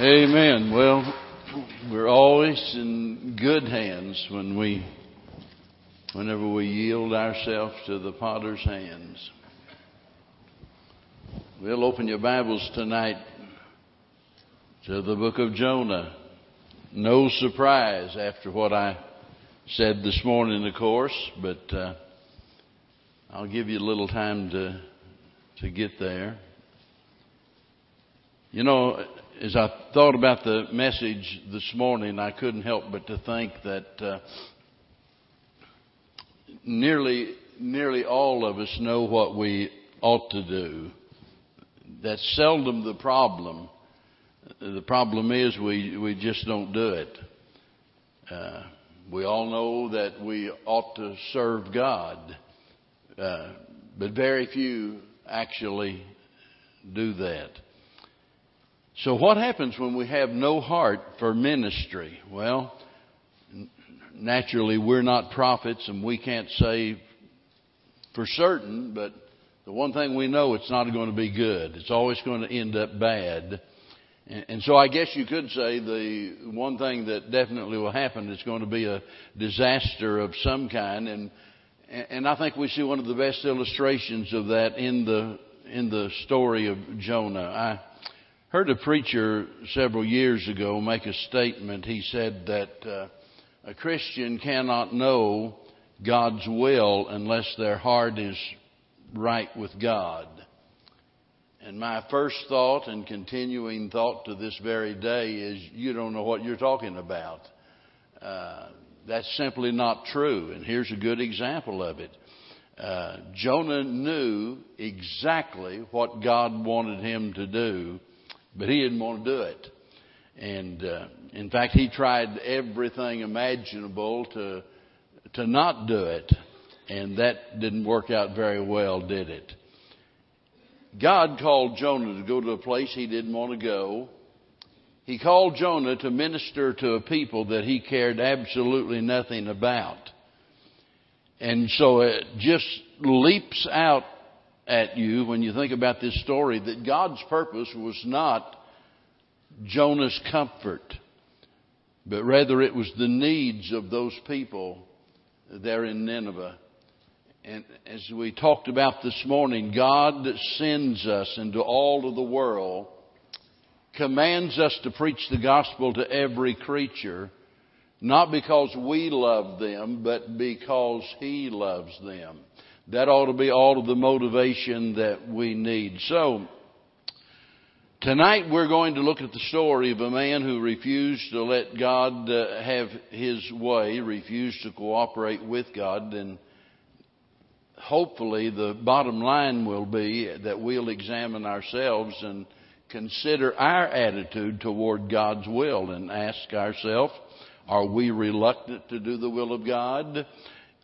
Amen. Well, we're always in good hands when we, whenever we yield ourselves to the potter's hands. We'll open your Bibles tonight to the book of Jonah. No surprise after what I said this morning, of course, but uh, I'll give you a little time to to get there. You know, as I thought about the message this morning, I couldn't help but to think that uh, nearly nearly all of us know what we ought to do. That's seldom the problem. The problem is we we just don't do it. Uh, we all know that we ought to serve God, uh, but very few actually do that. So, what happens when we have no heart for ministry? Well, naturally, we're not prophets and we can't say for certain, but the one thing we know, it's not going to be good. It's always going to end up bad. And so I guess you could say the one thing that definitely will happen is going to be a disaster of some kind. And, and I think we see one of the best illustrations of that in the, in the story of Jonah. I, heard a preacher several years ago make a statement. He said that uh, a Christian cannot know God's will unless their heart is right with God. And my first thought and continuing thought to this very day is you don't know what you're talking about. Uh, that's simply not true. And here's a good example of it. Uh, Jonah knew exactly what God wanted him to do but he didn't want to do it. And uh, in fact, he tried everything imaginable to to not do it, and that didn't work out very well, did it? God called Jonah to go to a place he didn't want to go. He called Jonah to minister to a people that he cared absolutely nothing about. And so it just leaps out at you when you think about this story that God's purpose was not Jonah's comfort, but rather it was the needs of those people there in Nineveh. And as we talked about this morning, God sends us into all of the world, commands us to preach the gospel to every creature, not because we love them, but because He loves them. That ought to be all of the motivation that we need. So, tonight we're going to look at the story of a man who refused to let God uh, have his way, refused to cooperate with God, and hopefully the bottom line will be that we'll examine ourselves and consider our attitude toward God's will and ask ourselves, are we reluctant to do the will of God?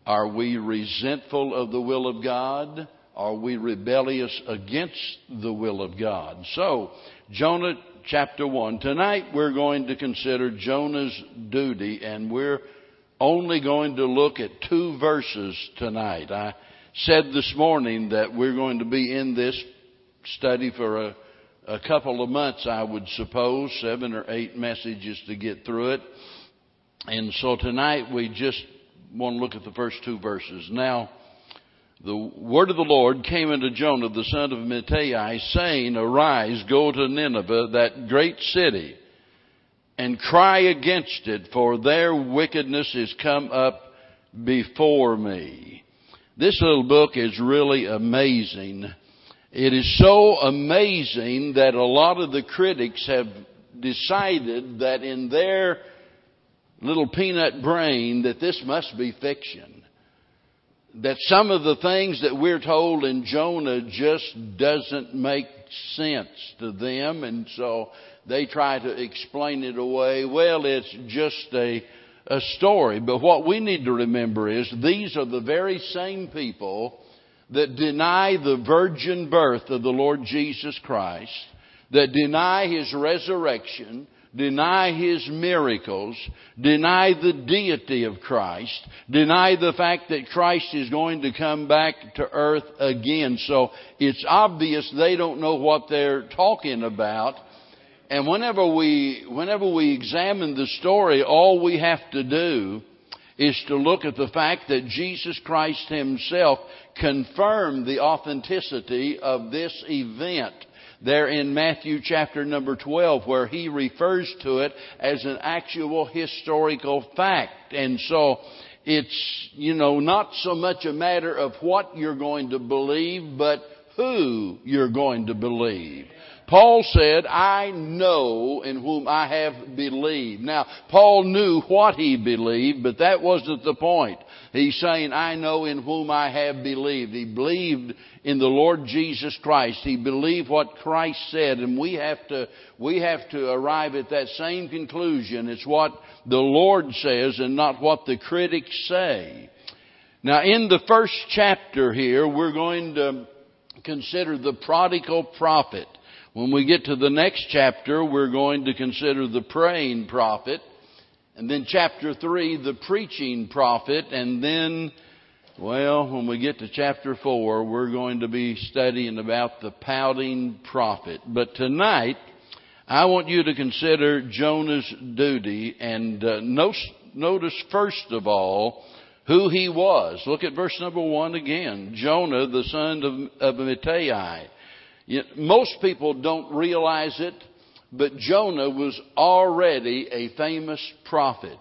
Are we resentful of the will of God? Are we rebellious against the will of God? So, Jonah chapter 1. Tonight we're going to consider Jonah's duty and we're only going to look at two verses tonight. I said this morning that we're going to be in this study for a, a couple of months, I would suppose, seven or eight messages to get through it. And so tonight we just want to look at the first two verses. Now, the word of the Lord came unto Jonah, the son of Amittai, saying, Arise, go to Nineveh, that great city, and cry against it, for their wickedness is come up before me. This little book is really amazing. It is so amazing that a lot of the critics have decided that in their little peanut brain that this must be fiction. That some of the things that we're told in Jonah just doesn't make sense to them, and so they try to explain it away. Well, it's just a, a story. But what we need to remember is these are the very same people that deny the virgin birth of the Lord Jesus Christ, that deny His resurrection, deny his miracles, deny the deity of Christ, deny the fact that Christ is going to come back to earth again. So it's obvious they don't know what they're talking about. And whenever we, whenever we examine the story, all we have to do is to look at the fact that Jesus Christ Himself confirmed the authenticity of this event there in Matthew chapter number 12 where he refers to it as an actual historical fact. And so it's, you know, not so much a matter of what you're going to believe, but who you're going to believe. Paul said, I know in whom I have believed. Now, Paul knew what he believed, but that wasn't the point. He's saying, I know in whom I have believed. He believed in the Lord Jesus Christ. He believed what Christ said, and we have to, we have to arrive at that same conclusion. It's what the Lord says and not what the critics say. Now, in the first chapter here, we're going to consider the prodigal prophet. When we get to the next chapter, we're going to consider the praying prophet. And then chapter 3, the preaching prophet. And then, well, when we get to chapter 4, we're going to be studying about the pouting prophet. But tonight, I want you to consider Jonah's duty and uh, notice first of all who he was. Look at verse number 1 again. Jonah, the son of, of Amittai. You know, most people don't realize it, but Jonah was already a famous prophet.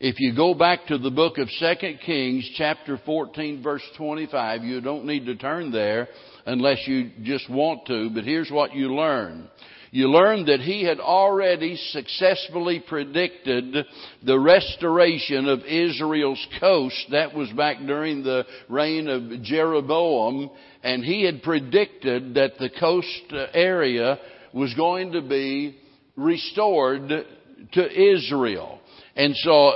If you go back to the book of 2 Kings, chapter 14, verse 25, you don't need to turn there unless you just want to, but here's what you learn you learn that he had already successfully predicted the restoration of Israel's coast. That was back during the reign of Jeroboam. And he had predicted that the coast area was going to be restored to Israel. And so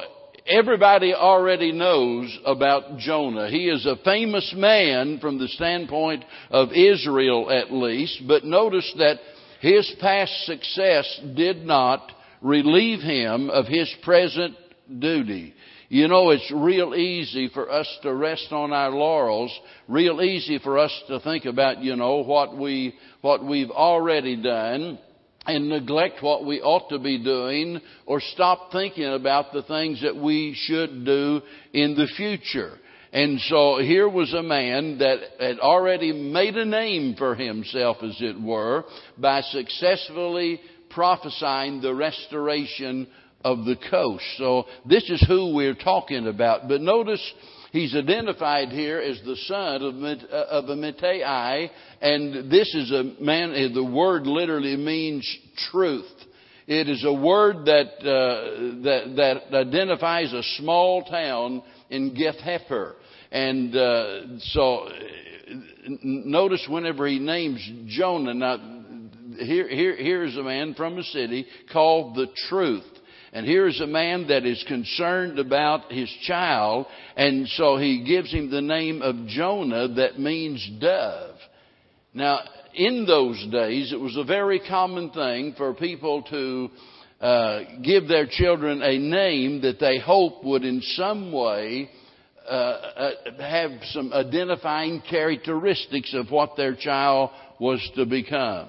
everybody already knows about Jonah. He is a famous man from the standpoint of Israel at least, but notice that his past success did not relieve him of his present duty. You know, it's real easy for us to rest on our laurels, real easy for us to think about, you know, what we, what we've already done and neglect what we ought to be doing or stop thinking about the things that we should do in the future. And so here was a man that had already made a name for himself, as it were, by successfully prophesying the restoration of the coast. So this is who we're talking about. But notice he's identified here as the son of, of a Amittai, and this is a man, the word literally means truth. It is a word that, uh, that, that identifies a small town in Gath Hepher. And uh, so notice whenever he names Jonah, now here, here, here's a man from a city called the Truth. And here's a man that is concerned about his child, and so he gives him the name of Jonah that means dove. Now, in those days, it was a very common thing for people to uh, give their children a name that they hope would in some way uh, uh, have some identifying characteristics of what their child was to become.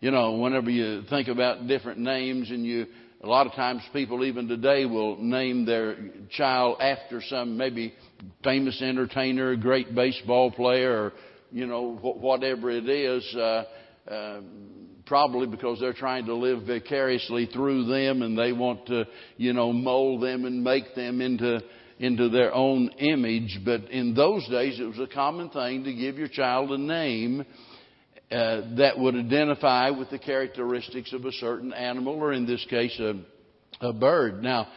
You know, whenever you think about different names and you, a lot of times people even today will name their child after some maybe famous entertainer, great baseball player, or, you know, whatever it is. Uh, uh, probably because they're trying to live vicariously through them and they want to, you know, mold them and make them into, into their own image. But in those days, it was a common thing to give your child a name uh, that would identify with the characteristics of a certain animal, or in this case, a, a bird. Now,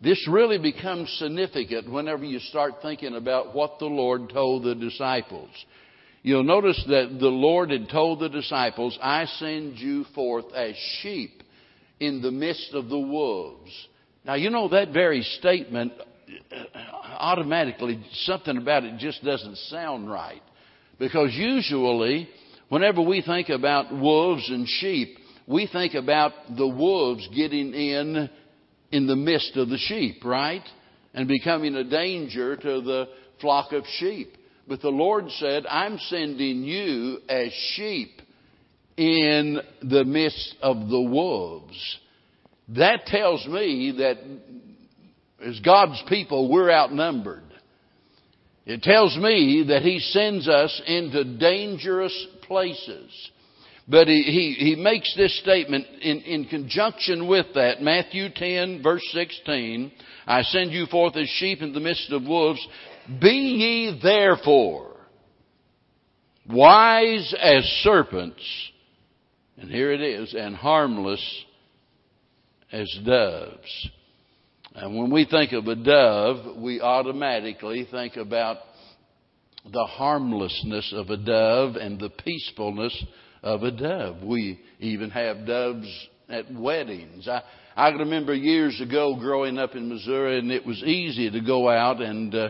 this really becomes significant whenever you start thinking about what the Lord told the disciples. You'll notice that the Lord had told the disciples, I send you forth as sheep in the midst of the wolves. Now, you know that very statement automatically, something about it just doesn't sound right. Because usually, whenever we think about wolves and sheep, we think about the wolves getting in in the midst of the sheep, right? And becoming a danger to the flock of sheep. But the Lord said, I'm sending you as sheep in the midst of the wolves. That tells me that as God's people, we're outnumbered. It tells me that He sends us into dangerous places. But he, he, he makes this statement in, in conjunction with that. Matthew 10 verse 16. I send you forth as sheep in the midst of wolves. Be ye therefore wise as serpents. And here it is, and harmless as doves. And when we think of a dove, we automatically think about the harmlessness of a dove and the peacefulness of a dove. We even have doves at weddings. I, I remember years ago growing up in Missouri, and it was easy to go out and uh,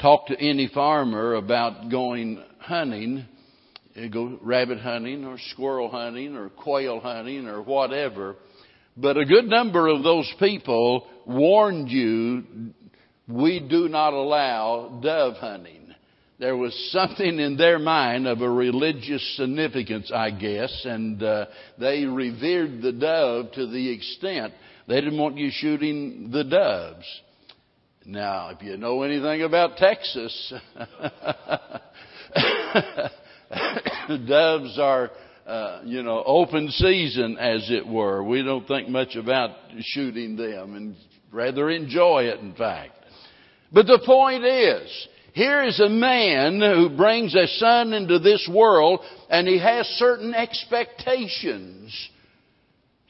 talk to any farmer about going hunting, go rabbit hunting or squirrel hunting or quail hunting or whatever. But a good number of those people warned you, we do not allow dove hunting. There was something in their mind of a religious significance, I guess, and uh, they revered the dove to the extent they didn't want you shooting the doves. Now, if you know anything about Texas, doves are uh, you know, open season, as it were. We don't think much about shooting them and rather enjoy it, in fact. But the point is, here is a man who brings a son into this world and he has certain expectations,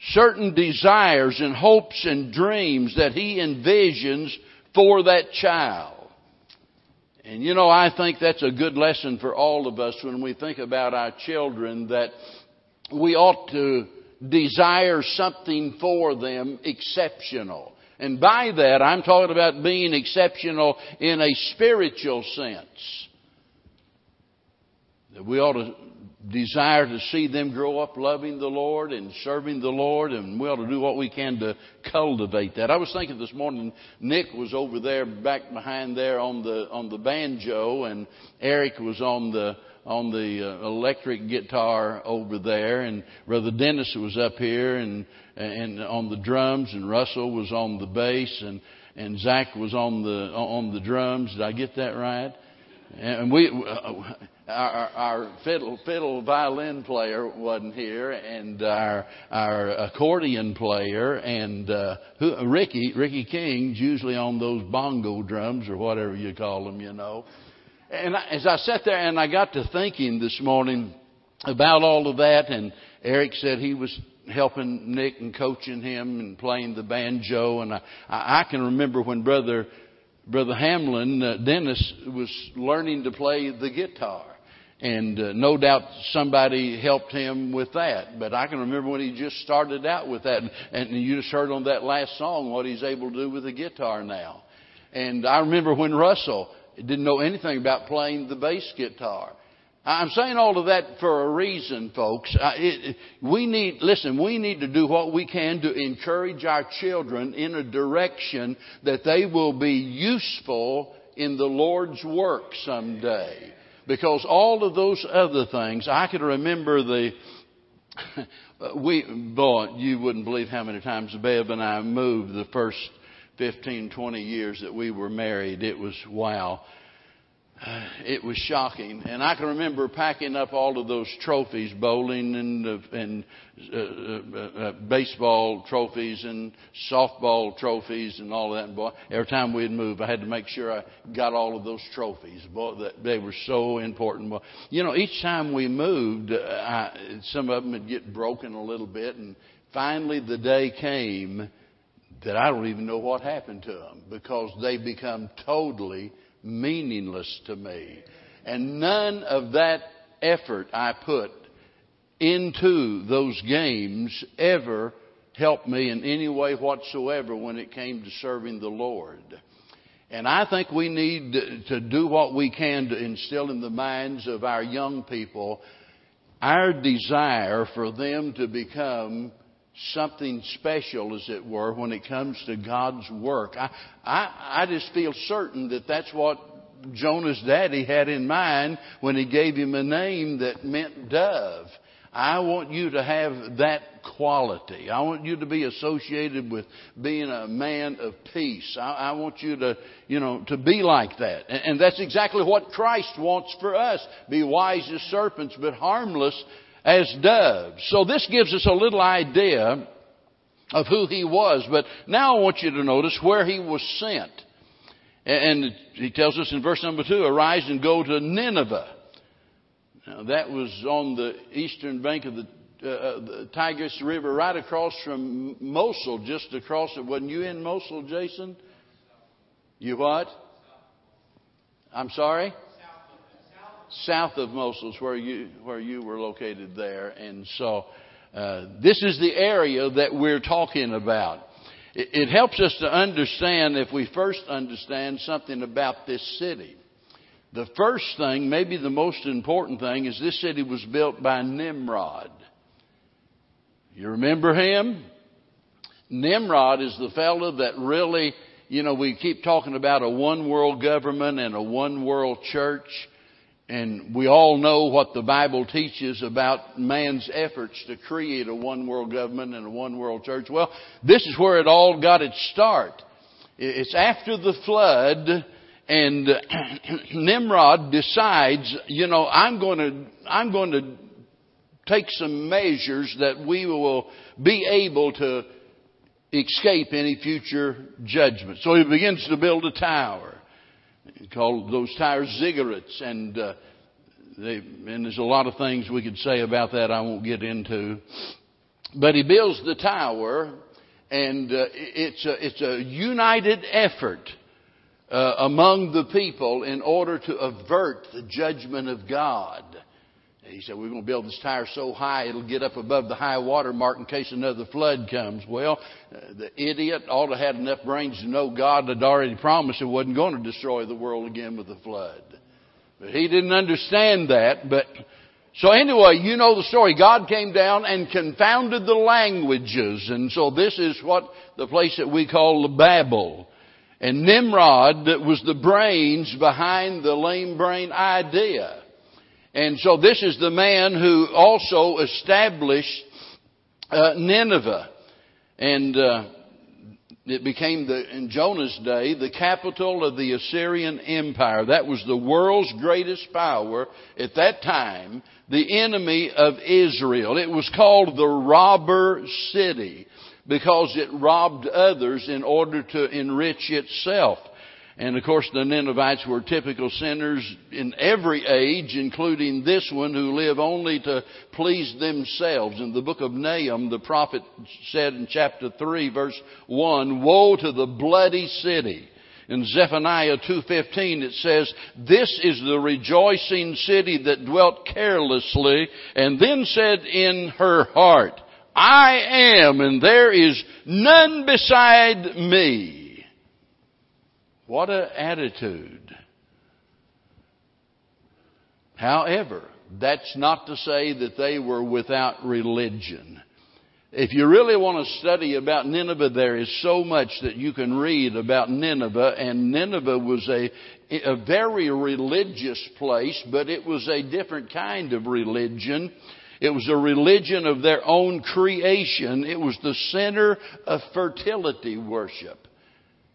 certain desires and hopes and dreams that he envisions for that child. And you know, I think that's a good lesson for all of us when we think about our children that we ought to desire something for them exceptional. And by that, I'm talking about being exceptional in a spiritual sense. That we ought to desire to see them grow up loving the Lord and serving the Lord, and we ought to do what we can to cultivate that. I was thinking this morning, Nick was over there back behind there on the on the banjo, and Eric was on the on the uh, electric guitar over there, and Brother Dennis was up here and and on the drums, and Russell was on the bass, and and Zach was on the on the drums. Did I get that right? And we. Uh, our, our fiddle, fiddle violin player wasn't here, and our our accordion player and uh, who, Ricky Ricky King's usually on those bongo drums or whatever you call them, you know. And as I sat there and I got to thinking this morning about all of that, and Eric said he was helping Nick and coaching him and playing the banjo, and I I can remember when brother Brother Hamlin, uh, Dennis, was learning to play the guitar. And uh, no doubt somebody helped him with that. But I can remember when he just started out with that. And, and you just heard on that last song what he's able to do with the guitar now. And I remember when Russell didn't know anything about playing the bass guitar. I'm saying all of that for a reason, folks. It, we need, listen, we need to do what we can to encourage our children in a direction that they will be useful in the Lord's work someday. Because all of those other things, I can remember the, we, boy, you wouldn't believe how many times Bev and I moved the first 15, 20 years that we were married. It was wow. it was shocking. And I can remember packing up all of those trophies, bowling and, uh, and uh, uh, uh, baseball trophies and softball trophies and all that. And boy, every time we'd move, I had to make sure I got all of those trophies. Boy, they were so important. Boy, you know, each time we moved, uh, I, some of them would get broken a little bit, and finally the day came that I don't even know what happened to them because they become totally meaningless to me. And none of that effort I put into those games ever helped me in any way whatsoever when it came to serving the Lord. And I think we need to do what we can to instill in the minds of our young people our desire for them to become something special, as it were, when it comes to God's work. I, I, I just feel certain that that's what Jonah's daddy had in mind when he gave him a name that meant dove. I want you to have that quality. I want you to be associated with being a man of peace. I, I want you to, you know, to be like that. And, and that's exactly what Christ wants for us. Be wise as serpents, but harmless as doves. So this gives us a little idea of who he was. But now I want you to notice where he was sent. And he tells us in verse number two, arise and go to Nineveh. Now that was on the eastern bank of the, uh, uh, the Tigris River, right across from Mosul, just across it. Wasn't you in Mosul, Jason? You what? I'm sorry? South of Mosul where you, where you were located there. And so, uh, this is the area that we're talking about. It, it helps us to understand if we first understand something about this city. The first thing, maybe the most important thing, is this city was built by Nimrod. You remember him? Nimrod is the fellow that really, you know, we keep talking about a one world government and a one world church. And we all know what the Bible teaches about man's efforts to create a one world government and a one world church. Well, this is where it all got its start. It's after the flood and Nimrod decides, you know, I'm going to, I'm going to take some measures that we will be able to escape any future judgment. So he begins to build a tower. Called those towers ziggurats, and uh, they, and there's a lot of things we could say about that. I won't get into. But he builds the tower, and uh, it's a, it's a united effort uh, among the people in order to avert the judgment of God. He said, we're going to build this tower so high it'll get up above the high water mark in case another flood comes. Well, uh, the idiot ought to have enough brains to know God had already promised it wasn't going to destroy the world again with a flood. But he didn't understand that. But so anyway, you know the story. God came down and confounded the languages. And so this is what the place that we call the Babel. And Nimrod that was the brains behind the lame brain idea. And so this is the man who also established uh, Nineveh. And uh, it became the, in Jonah's day the capital of the Assyrian Empire. That was the world's greatest power at that time, the enemy of Israel. It was called the robber city because it robbed others in order to enrich itself. And of course, the Ninevites were typical sinners in every age, including this one who live only to please themselves. In the book of Nahum, the prophet said in chapter 3 verse 1, Woe to the bloody city. In Zephaniah 2.15 it says, This is the rejoicing city that dwelt carelessly, and then said in her heart, I am, and there is none beside me. What an attitude. However, that's not to say that they were without religion. If you really want to study about Nineveh, there is so much that you can read about Nineveh, and Nineveh was a, a very religious place, but it was a different kind of religion. It was a religion of their own creation. It was the center of fertility worship.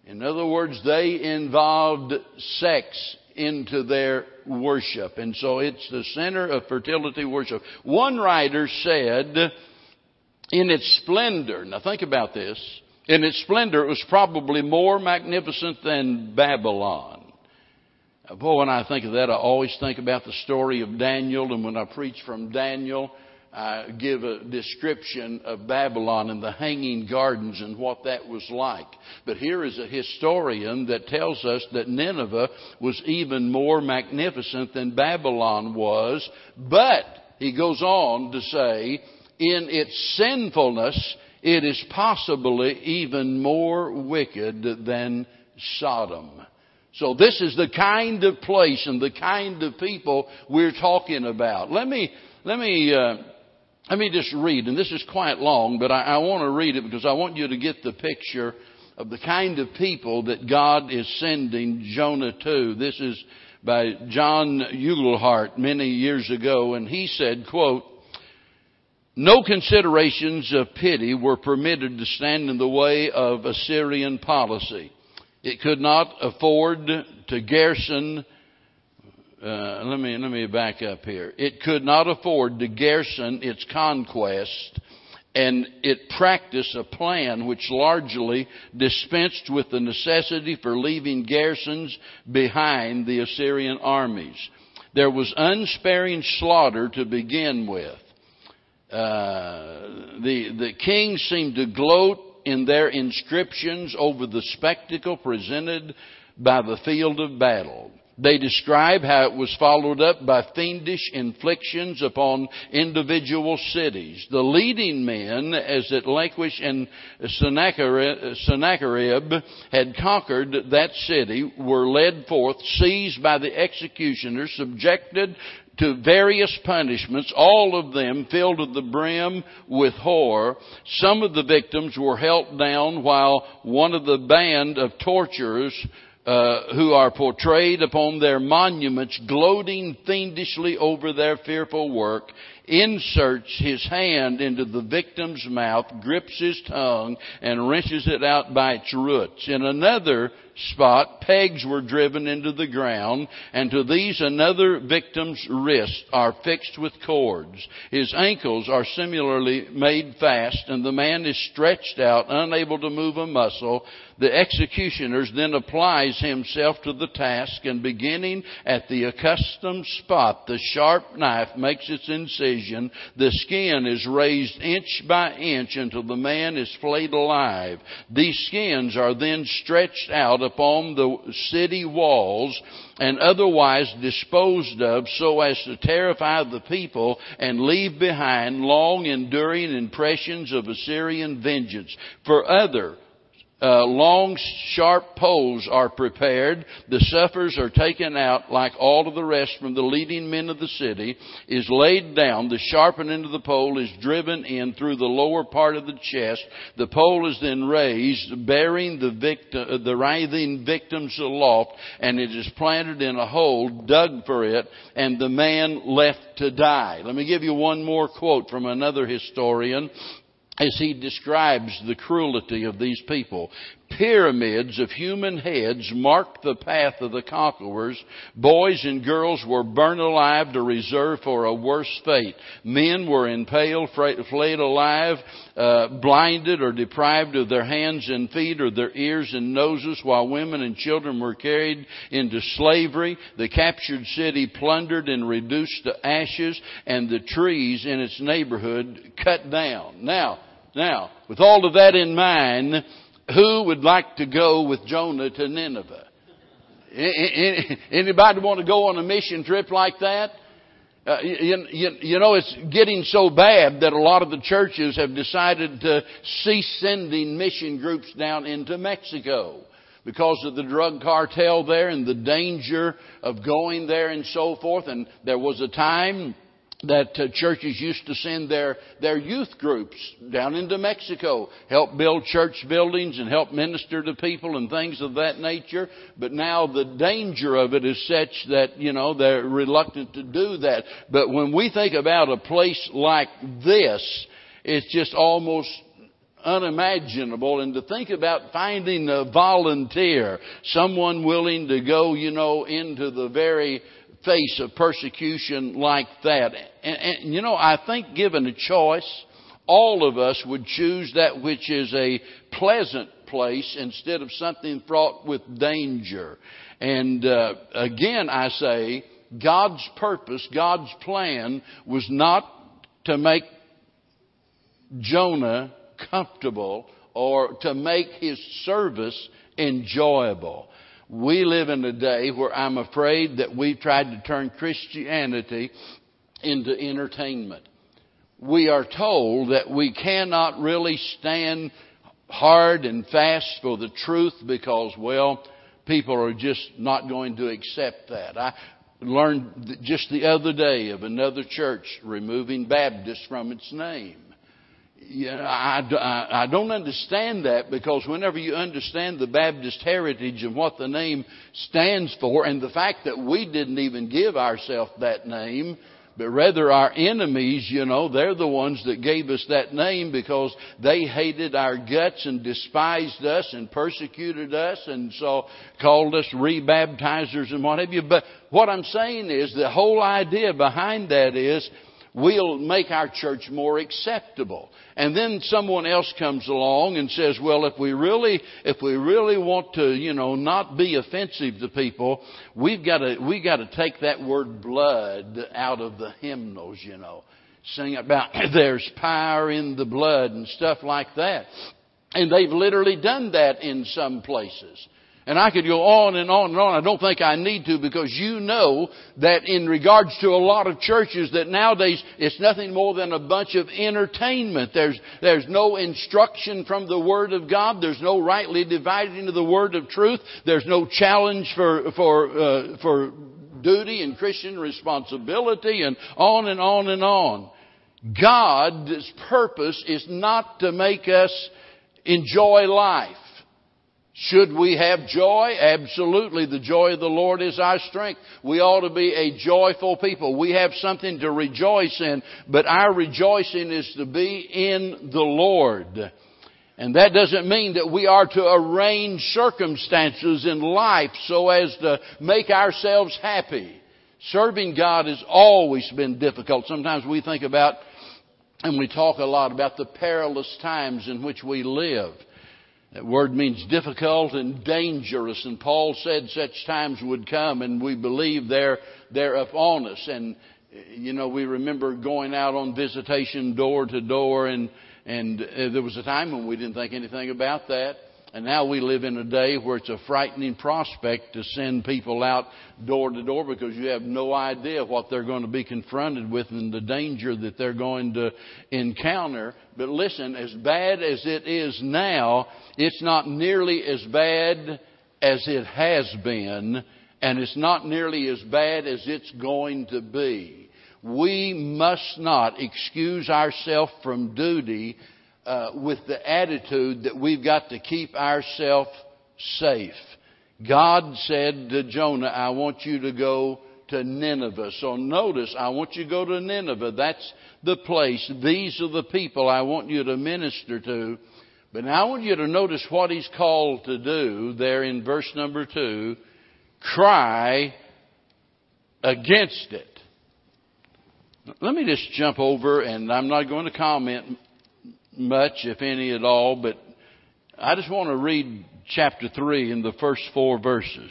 In other words, they involved sex into their worship. And so it's the center of fertility worship. One writer said, in its splendor, now think about this, in its splendor, it was probably more magnificent than Babylon. Boy, when I think of that, I always think about the story of Daniel, and when I preach from Daniel, uh, give a description of Babylon and the hanging gardens and what that was like. But here is a historian that tells us that Nineveh was even more magnificent than Babylon was. But, he goes on to say, in its sinfulness, it is possibly even more wicked than Sodom. So this is the kind of place and the kind of people we're talking about. Let me, let me, uh, let me just read, and this is quite long, but I, I want to read it because I want you to get the picture of the kind of people that God is sending Jonah to. This is by John Urquhart many years ago, and he said, quote, No considerations of pity were permitted to stand in the way of Assyrian policy. It could not afford to garrison uh, let me let me back up here. It could not afford to garrison its conquest, and it practiced a plan which largely dispensed with the necessity for leaving garrisons behind the Assyrian armies. There was unsparing slaughter to begin with. Uh, the the king seemed to gloat in their inscriptions over the spectacle presented by the field of battle. They describe how it was followed up by fiendish inflictions upon individual cities. The leading men, as at Lachish and Sennacherib had conquered that city, were led forth, seized by the executioners, subjected to various punishments, all of them filled to the brim with horror. Some of the victims were held down while one of the band of torturers uh, who are portrayed upon their monuments, gloating fiendishly over their fearful work, inserts his hand into the victim's mouth, grips his tongue, and wrenches it out by its roots. In another spot, pegs were driven into the ground, and to these another victim's wrists are fixed with cords. His ankles are similarly made fast, and the man is stretched out, unable to move a muscle. The executioner then applies himself to the task, and beginning at the accustomed spot, the sharp knife makes its incision. The skin is raised inch by inch until the man is flayed alive. These skins are then stretched out upon the city walls and otherwise disposed of so as to terrify the people and leave behind long enduring impressions of Assyrian vengeance. For other, uh, long, sharp poles are prepared. The sufferers are taken out like all of the rest from the leading men of the city, is laid down. The sharpened end of the pole is driven in through the lower part of the chest. The pole is then raised, bearing the victim, uh, the writhing victims aloft, and it is planted in a hole dug for it, and the man left to die. Let me give you one more quote from another historian as he describes the cruelty of these people. Pyramids of human heads marked the path of the conquerors. Boys and girls were burned alive to reserve for a worse fate. Men were impaled, flayed alive, uh, blinded or deprived of their hands and feet or their ears and noses, while women and children were carried into slavery. The captured city plundered and reduced to ashes, and the trees in its neighborhood cut down. Now, now, with all of that in mind, who would like to go with Jonah to Nineveh? Anybody want to go on a mission trip like that? Uh, you, you, you, know, it's getting so bad that a lot of the churches have decided to cease sending mission groups down into Mexico because of the drug cartel there and the danger of going there and so forth. And there was a time that uh, churches used to send their, their youth groups down into Mexico, help build church buildings and help minister to people and things of that nature. But now the danger of it is such that, you know, they're reluctant to do that. But when we think about a place like this, it's just almost unimaginable and to think about finding a volunteer, someone willing to go, you know, into the very face of persecution like that. And, and, you know, I think given a choice, all of us would choose that which is a pleasant place instead of something fraught with danger. And uh, again, I say, God's purpose, God's plan was not to make Jonah comfortable or to make his service enjoyable. We live in a day where I'm afraid that we've tried to turn Christianity into entertainment. We are told that we cannot really stand hard and fast for the truth because, well, people are just not going to accept that. I learned just the other day of another church removing Baptist from its name yeah, I, I don't understand that because whenever you understand the Baptist heritage and what the name stands for and the fact that we didn't even give ourselves that name, but rather our enemies, you know, they're the ones that gave us that name because they hated our guts and despised us and persecuted us and so called us rebaptizers and what have you. But what I'm saying is the whole idea behind that is we'll make our church more acceptable. And then someone else comes along and says, well, if we really, if we really want to, you know, not be offensive to people, we've got to, we've got to take that word blood out of the hymnals, you know. Sing about there's power in the blood and stuff like that. And they've literally done that in some places. And I could go on and on and on. I don't think I need to because you know that in regards to a lot of churches that nowadays it's nothing more than a bunch of entertainment. There's, there's no instruction from the Word of God. There's no rightly dividing of the Word of truth. There's no challenge for, for, uh, for duty and Christian responsibility and on and on and on. God's purpose is not to make us enjoy life. Should we have joy? Absolutely. The joy of the Lord is our strength. We ought to be a joyful people. We have something to rejoice in, but our rejoicing is to be in the Lord. And that doesn't mean that we are to arrange circumstances in life so as to make ourselves happy. Serving God has always been difficult. Sometimes we think about, and we talk a lot about the perilous times in which we live. That word means difficult and dangerous, and Paul said such times would come, and we believe they're, they're upon us. And, you know, we remember going out on visitation door to door, and, and uh, there was a time when we didn't think anything about that. And now we live in a day where it's a frightening prospect to send people out door to door because you have no idea what they're going to be confronted with and the danger that they're going to encounter. But listen, as bad as it is now, it's not nearly as bad as it has been, and it's not nearly as bad as it's going to be. We must not excuse ourselves from duty uh, with the attitude that we've got to keep ourselves safe. God said to Jonah, I want you to go to Nineveh. So notice, I want you to go to Nineveh. That's the place. These are the people I want you to minister to. But now I want you to notice what he's called to do there in verse number two. Cry against it. Let me just jump over and I'm not going to comment much, if any at all, but I just want to read chapter 3 in the first four verses.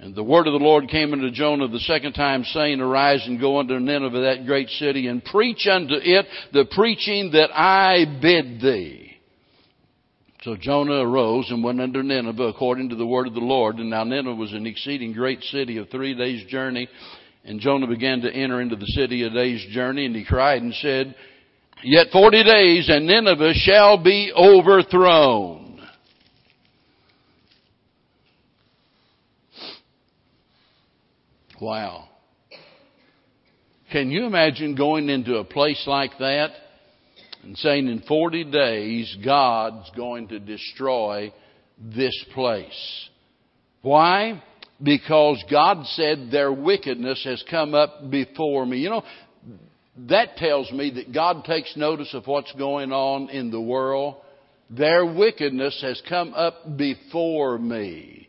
And the word of the Lord came unto Jonah the second time, saying, Arise and go unto Nineveh, that great city, and preach unto it the preaching that I bid thee. So Jonah arose and went unto Nineveh according to the word of the Lord. And now Nineveh was an exceeding great city of three days' journey. And Jonah began to enter into the city a day's journey, and he cried and said, Yet forty days and Nineveh shall be overthrown. Wow. Can you imagine going into a place like that and saying in 40 days God's going to destroy this place? Why? Because God said their wickedness has come up before me. You know, that tells me that God takes notice of what's going on in the world. Their wickedness has come up before me.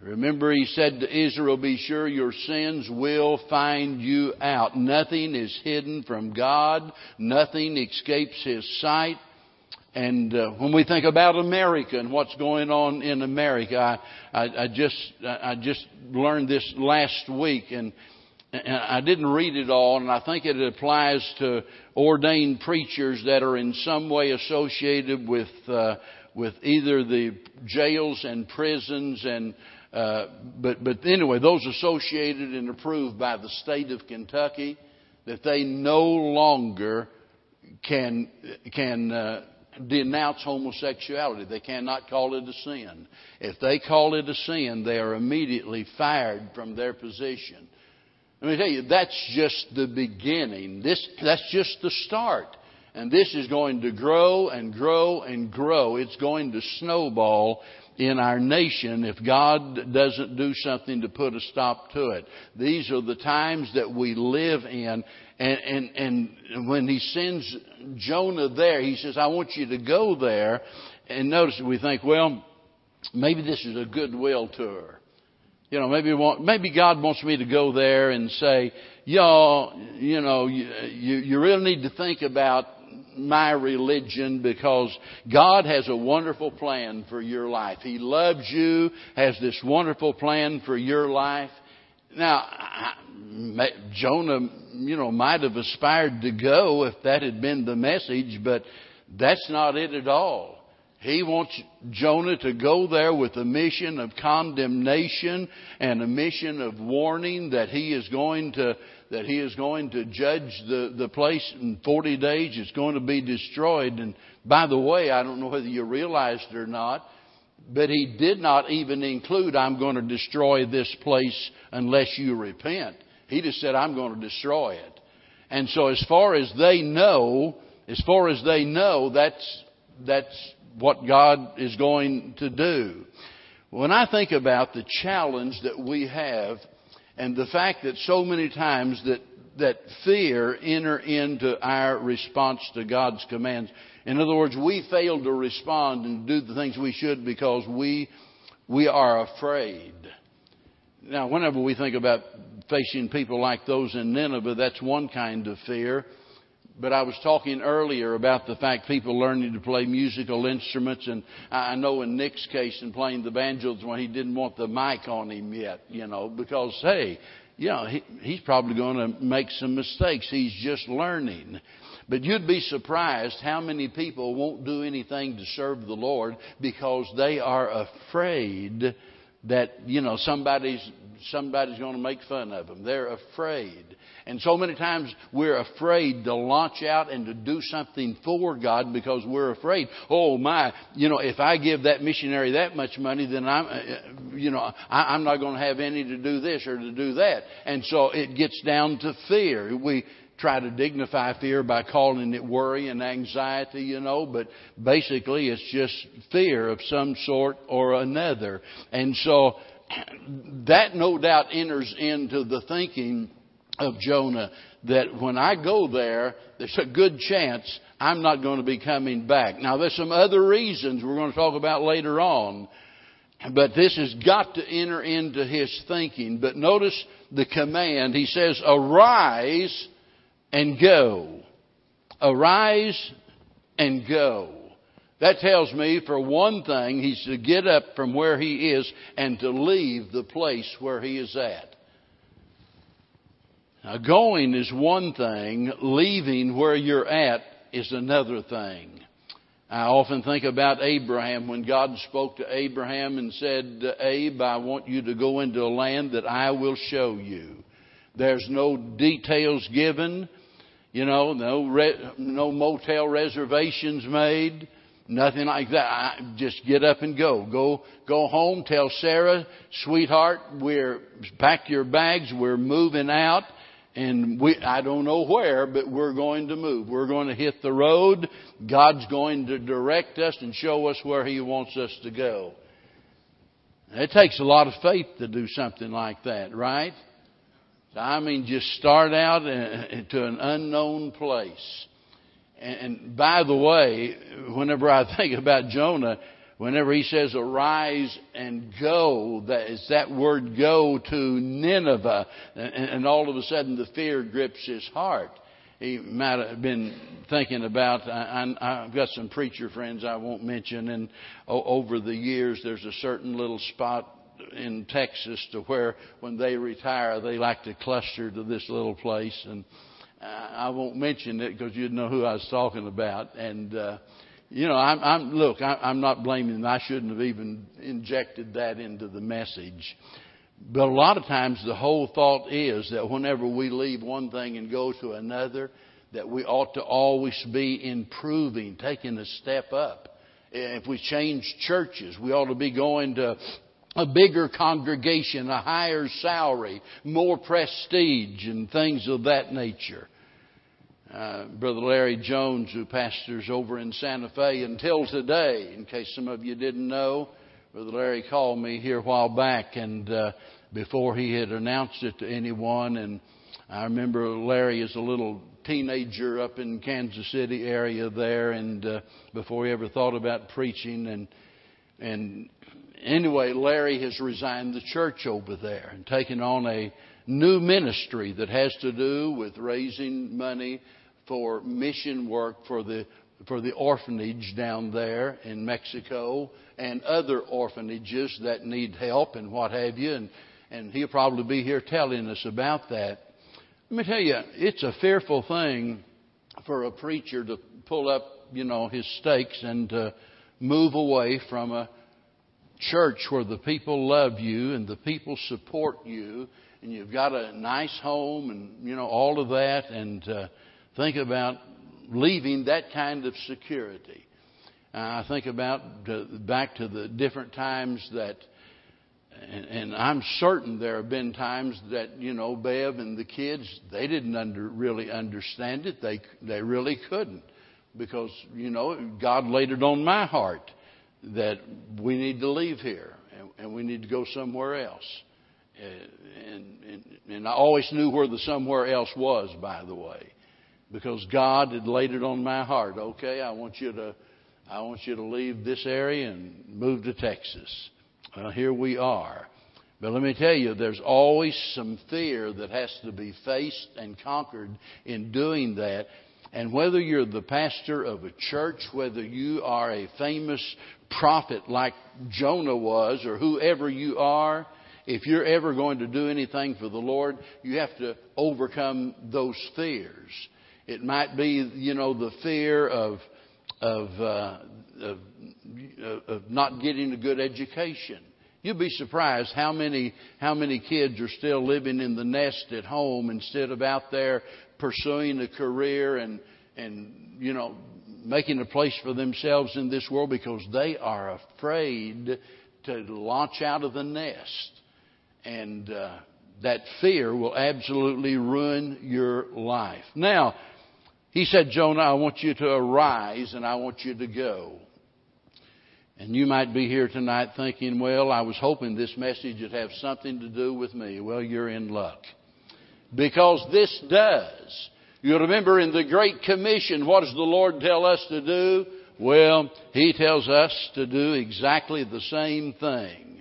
Remember, he said to Israel, Be sure your sins will find you out. Nothing is hidden from God, nothing escapes his sight. And uh, when we think about America and what's going on in America, I, I, I just I just learned this last week, and I didn't read it all, and I think it applies to ordained preachers that are in some way associated with uh, with either the jails and prisons and uh, but but anyway, those associated and approved by the state of Kentucky that they no longer can can uh, denounce homosexuality. They cannot call it a sin. If they call it a sin, they are immediately fired from their position. Let me tell you, that's just the beginning. This, that's just the start. And this is going to grow and grow and grow. It's going to snowball in our nation if God doesn't do something to put a stop to it. These are the times that we live in. And, and, and when he sends Jonah there, he says, I want you to go there. And notice we think, well, maybe this is a goodwill tour. You know, maybe want, maybe God wants me to go there and say, y'all, you know, you, you, you really need to think about my religion because God has a wonderful plan for your life. He loves you, has this wonderful plan for your life. Now, Jonah, you know, might have aspired to go if that had been the message, but that's not it at all. He wants Jonah to go there with a mission of condemnation and a mission of warning that he is going to that he is going to judge the, the place in 40 days. It's going to be destroyed. And by the way, I don't know whether you realized it or not, but he did not even include, I'm going to destroy this place unless you repent. He just said, I'm going to destroy it. And so as far as they know, as far as they know, that's, that's what God is going to do. When I think about the challenge that we have and the fact that so many times that, that fear enter into our response to God's commands. In other words, we fail to respond and do the things we should because we, we are afraid. Now, whenever we think about facing people like those in Nineveh, that's one kind of fear. But I was talking earlier about the fact people learning to play musical instruments, and I know in Nick's case in playing the banjos when he didn't want the mic on him yet, you know, because hey, you know, he, he's probably going to make some mistakes. He's just learning. But you'd be surprised how many people won't do anything to serve the Lord because they are afraid that, you know, somebody's, somebody's going to make fun of them. They're afraid. And so many times we're afraid to launch out and to do something for God because we're afraid. Oh my, you know, if I give that missionary that much money, then I'm, uh, you know, I, I'm not going to have any to do this or to do that. And so it gets down to fear. We, try to dignify fear by calling it worry and anxiety, you know, but basically it's just fear of some sort or another. And so that no doubt enters into the thinking of Jonah that when I go there, there's a good chance I'm not going to be coming back. Now, there's some other reasons we're going to talk about later on, but this has got to enter into his thinking. But notice the command. He says, Arise and go. Arise and go. That tells me, for one thing, he's to get up from where he is and to leave the place where he is at. Now, going is one thing, leaving where you're at is another thing. I often think about Abraham when God spoke to Abraham and said, Abe, I want you to go into a land that I will show you. There's no details given, you know, no, re- no motel reservations made, nothing like that. I, just get up and go. Go, go home, tell Sarah, sweetheart, we're, pack your bags, we're moving out and we, I don't know where, but we're going to move. We're going to hit the road. God's going to direct us and show us where He wants us to go. It takes a lot of faith to do something like that, right? I mean, just start out to an unknown place. And by the way, whenever I think about Jonah, whenever he says arise and go, that is that word go to Nineveh, and, all of a sudden the fear grips his heart. He might have been thinking about. I, have got some preacher friends I won't mention, and over the years, there's a certain little spot in Texas to where when they retire, they like to cluster to this little place, and I won't mention it because you'd know who I was talking about, and. Uh, you know, I'm, I'm look, I, I'm not blaming them. I shouldn't have even injected that into the message. But a lot of times the whole thought is that whenever we leave one thing and go to another, that we ought to always be improving, taking a step up. If we change churches, we ought to be going to a bigger congregation, a higher salary, more prestige, and things of that nature. uh, Brother Larry Jones, who pastors over in Santa Fe until today. In case some of you didn't know, Brother Larry called me here a while back, and uh, before he had announced it to anyone, and I remember Larry as a little teenager up in Kansas City area there, and uh, before he ever thought about preaching, and and anyway, Larry has resigned the church over there and taken on a new ministry that has to do with raising money for mission work for the for the orphanage down there in Mexico and other orphanages that need help and what have you and and he'll probably be here telling us about that. Let me tell you, it's a fearful thing for a preacher to pull up, you know, his stakes and to move away from a church where the people love you and the people support you and you've got a nice home and you know all of that and uh, think about leaving that kind of security. Uh, i think about back to the different times that and, and i'm certain there have been times that you know bev and the kids they didn't under, really understand it. They they really couldn't because you know god laid it on my heart that we need to leave here and, and we need to go somewhere else. Uh, and, and, and I always knew where the somewhere else was, by the way, because God had laid it on my heart. Okay, I want you to, I want you to leave this area and move to Texas. Well, here we are. But let me tell you, there's always some fear that has to be faced and conquered in doing that. And whether you're the pastor of a church, whether you are a famous prophet like Jonah was or whoever you are, if you're ever going to do anything for the Lord, you have to overcome those fears. It might be, you know, the fear of of, uh, of, of not getting a good education. You'd be surprised how many how many kids are still living in the nest at home instead of out there pursuing a career and and you know making a place for themselves in this world because they are afraid to launch out of the nest. And uh, that fear will absolutely ruin your life. Now, he said, Jonah, I want you to arise and I want you to go. And you might be here tonight thinking, well, I was hoping this message would have something to do with me. Well, you're in luck. Because this does. You remember in the Great Commission, what does the Lord tell us to do? Well, He tells us to do exactly the same thing.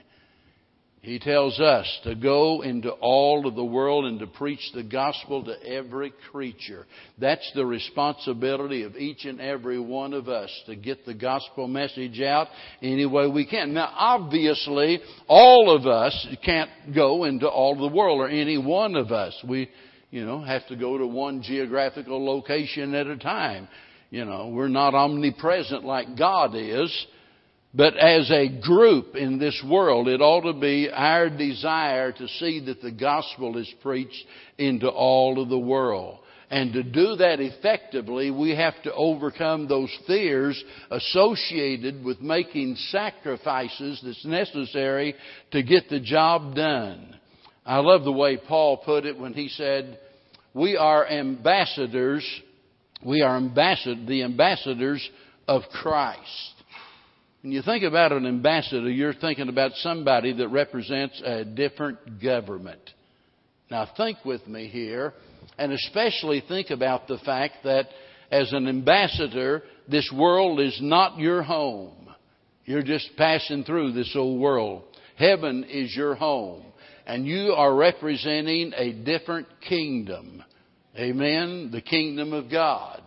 He tells us to go into all of the world and to preach the gospel to every creature. That's the responsibility of each and every one of us to get the gospel message out any way we can. Now, obviously, all of us can't go into all of the world, or any one of us. We you know, have to go to one geographical location at a time. You know, we're not omnipresent like God is. But as a group in this world, it ought to be our desire to see that the gospel is preached into all of the world. And to do that effectively, we have to overcome those fears associated with making sacrifices that's necessary to get the job done. I love the way Paul put it when he said, we are ambassadors. We are ambassador, the ambassadors of Christ. When you think about an ambassador, you're thinking about somebody that represents a different government. Now think with me here, and especially think about the fact that as an ambassador, this world is not your home. You're just passing through this old world. Heaven is your home and you are representing a different kingdom. Amen? The kingdom of God.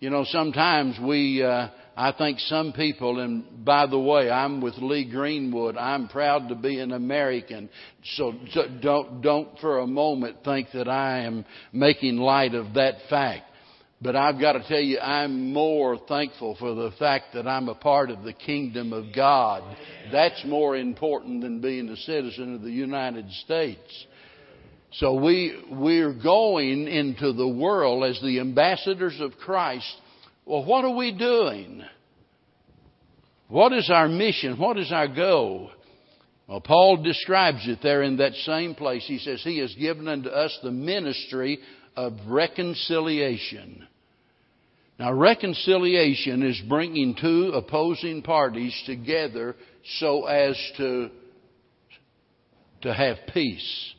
You know, sometimes we, uh, I think some people, and by the way, I'm with Lee Greenwood. I'm proud to be an American. So, don't, don't for a moment think that I am making light of that fact. But I've got to tell you, I'm more thankful for the fact that I'm a part of the kingdom of God. That's more important than being a citizen of the United States. So we, we're going into the world as the ambassadors of Christ. Well, what are we doing? What is our mission? What is our goal? Well, Paul describes it there in that same place. He says, He has given unto us the ministry of reconciliation. Now, reconciliation is bringing two opposing parties together so as to, to have peace.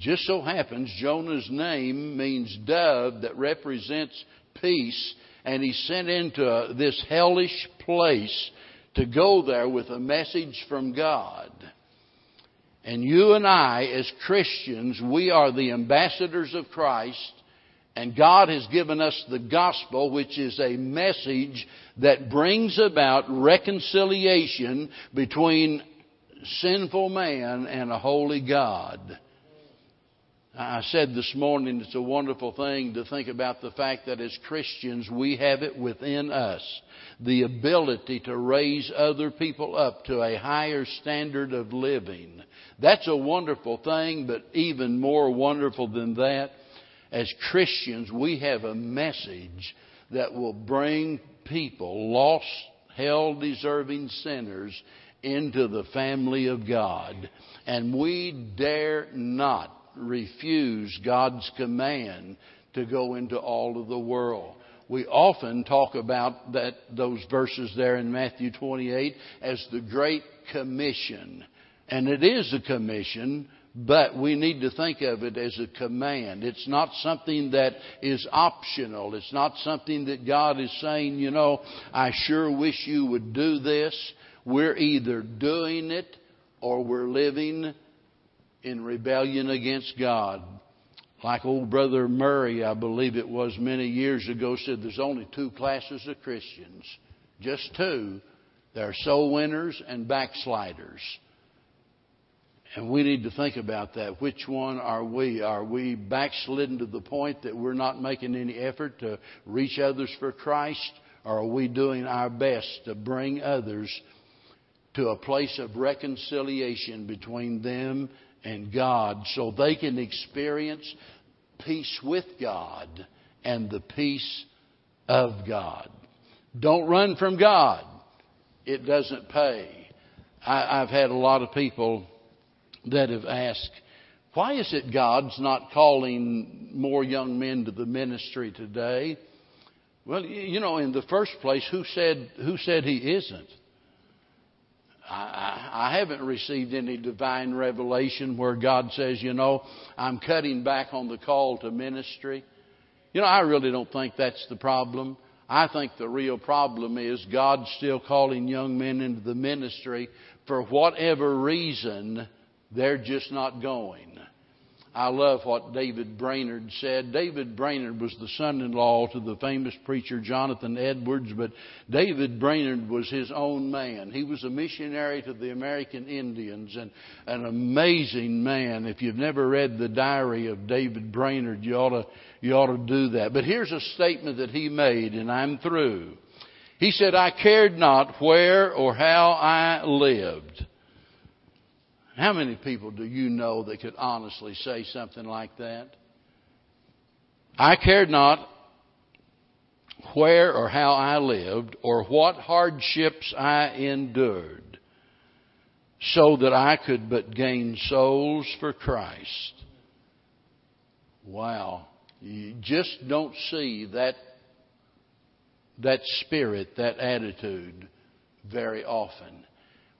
Just so happens Jonah's name means dove that represents peace, and he's sent into this hellish place to go there with a message from God. And you and I, as Christians, we are the ambassadors of Christ, and God has given us the gospel, which is a message that brings about reconciliation between sinful man and a holy God. I said this morning it's a wonderful thing to think about the fact that as Christians we have it within us the ability to raise other people up to a higher standard of living. That's a wonderful thing, but even more wonderful than that, as Christians we have a message that will bring people, lost, hell deserving sinners, into the family of God. And we dare not refuse God's command to go into all of the world. We often talk about that, those verses there in Matthew 28 as the Great Commission. And it is a commission, but we need to think of it as a command. It's not something that is optional. It's not something that God is saying, you know, I sure wish you would do this. We're either doing it or we're living in rebellion against God. Like old brother Murray, I believe it was many years ago, said there's only two classes of Christians. Just two. There are soul winners and backsliders. And we need to think about that. Which one are we? Are we backslidden to the point that we're not making any effort to reach others for Christ? Or are we doing our best to bring others to a place of reconciliation between them and God so they can experience peace with God and the peace of God. Don't run from God. It doesn't pay. I, I've had a lot of people that have asked, why is it God's not calling more young men to the ministry today? Well, you know, in the first place, who said, who said he isn't? I, haven't received any divine revelation where God says, you know, I'm cutting back on the call to ministry. You know, I really don't think that's the problem. I think the real problem is God's still calling young men into the ministry for whatever reason they're just not going. I love what David Brainerd said. David Brainerd was the son in law to the famous preacher Jonathan Edwards, but David Brainerd was his own man. He was a missionary to the American Indians and an amazing man. If you've never read the diary of David Brainerd, you ought to, you ought to do that. But here's a statement that he made, and I'm through. He said, I cared not where or how I lived. How many people do you know that could honestly say something like that? I cared not where or how I lived or what hardships I endured so that I could but gain souls for Christ. Wow. You just don't see that, that spirit, that attitude very often.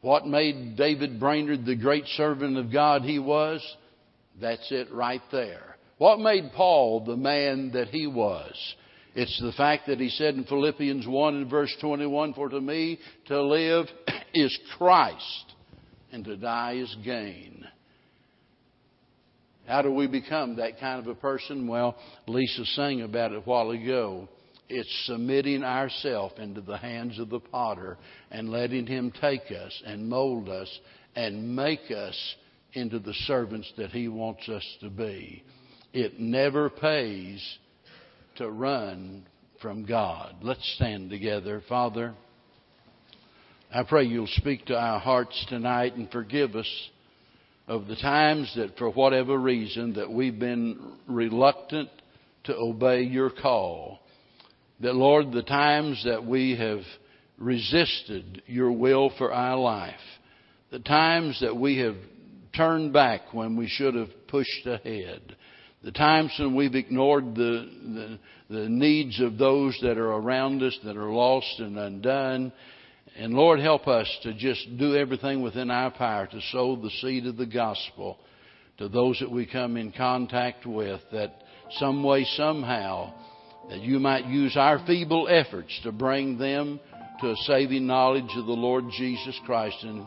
What made David Brainerd the great servant of God he was? That's it right there. What made Paul the man that he was? It's the fact that he said in Philippians 1 and verse 21, For to me to live is Christ, and to die is gain. How do we become that kind of a person? Well, Lisa sang about it a while ago. It's submitting ourselves into the hands of the potter and letting him take us and mold us and make us into the servants that he wants us to be. It never pays to run from God. Let's stand together. Father, I pray you'll speak to our hearts tonight and forgive us of the times that for whatever reason that we've been reluctant to obey your call. That, Lord, the times that we have resisted your will for our life, the times that we have turned back when we should have pushed ahead. The times when we've ignored the, the, the needs of those that are around us that are lost and undone. And Lord, help us to just do everything within our power to sow the seed of the gospel to those that we come in contact with that some way, somehow, that you might use our feeble efforts to bring them to a saving knowledge of the Lord Jesus Christ. And,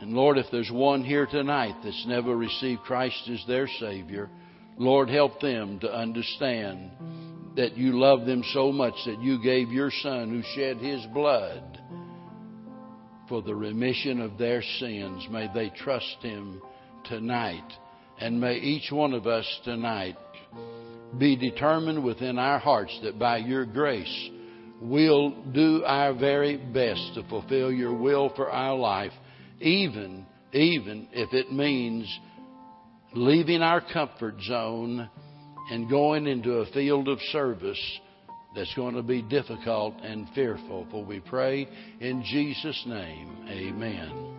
and Lord, if there's one here tonight that's never received Christ as their Savior, Lord, help them to understand that you love them so much that you gave your Son who shed his blood for the remission of their sins. May they trust him tonight. And may each one of us tonight be determined within our hearts that by your grace we'll do our very best to fulfill your will for our life, even, even if it means leaving our comfort zone and going into a field of service that's going to be difficult and fearful. For we pray in Jesus' name, amen.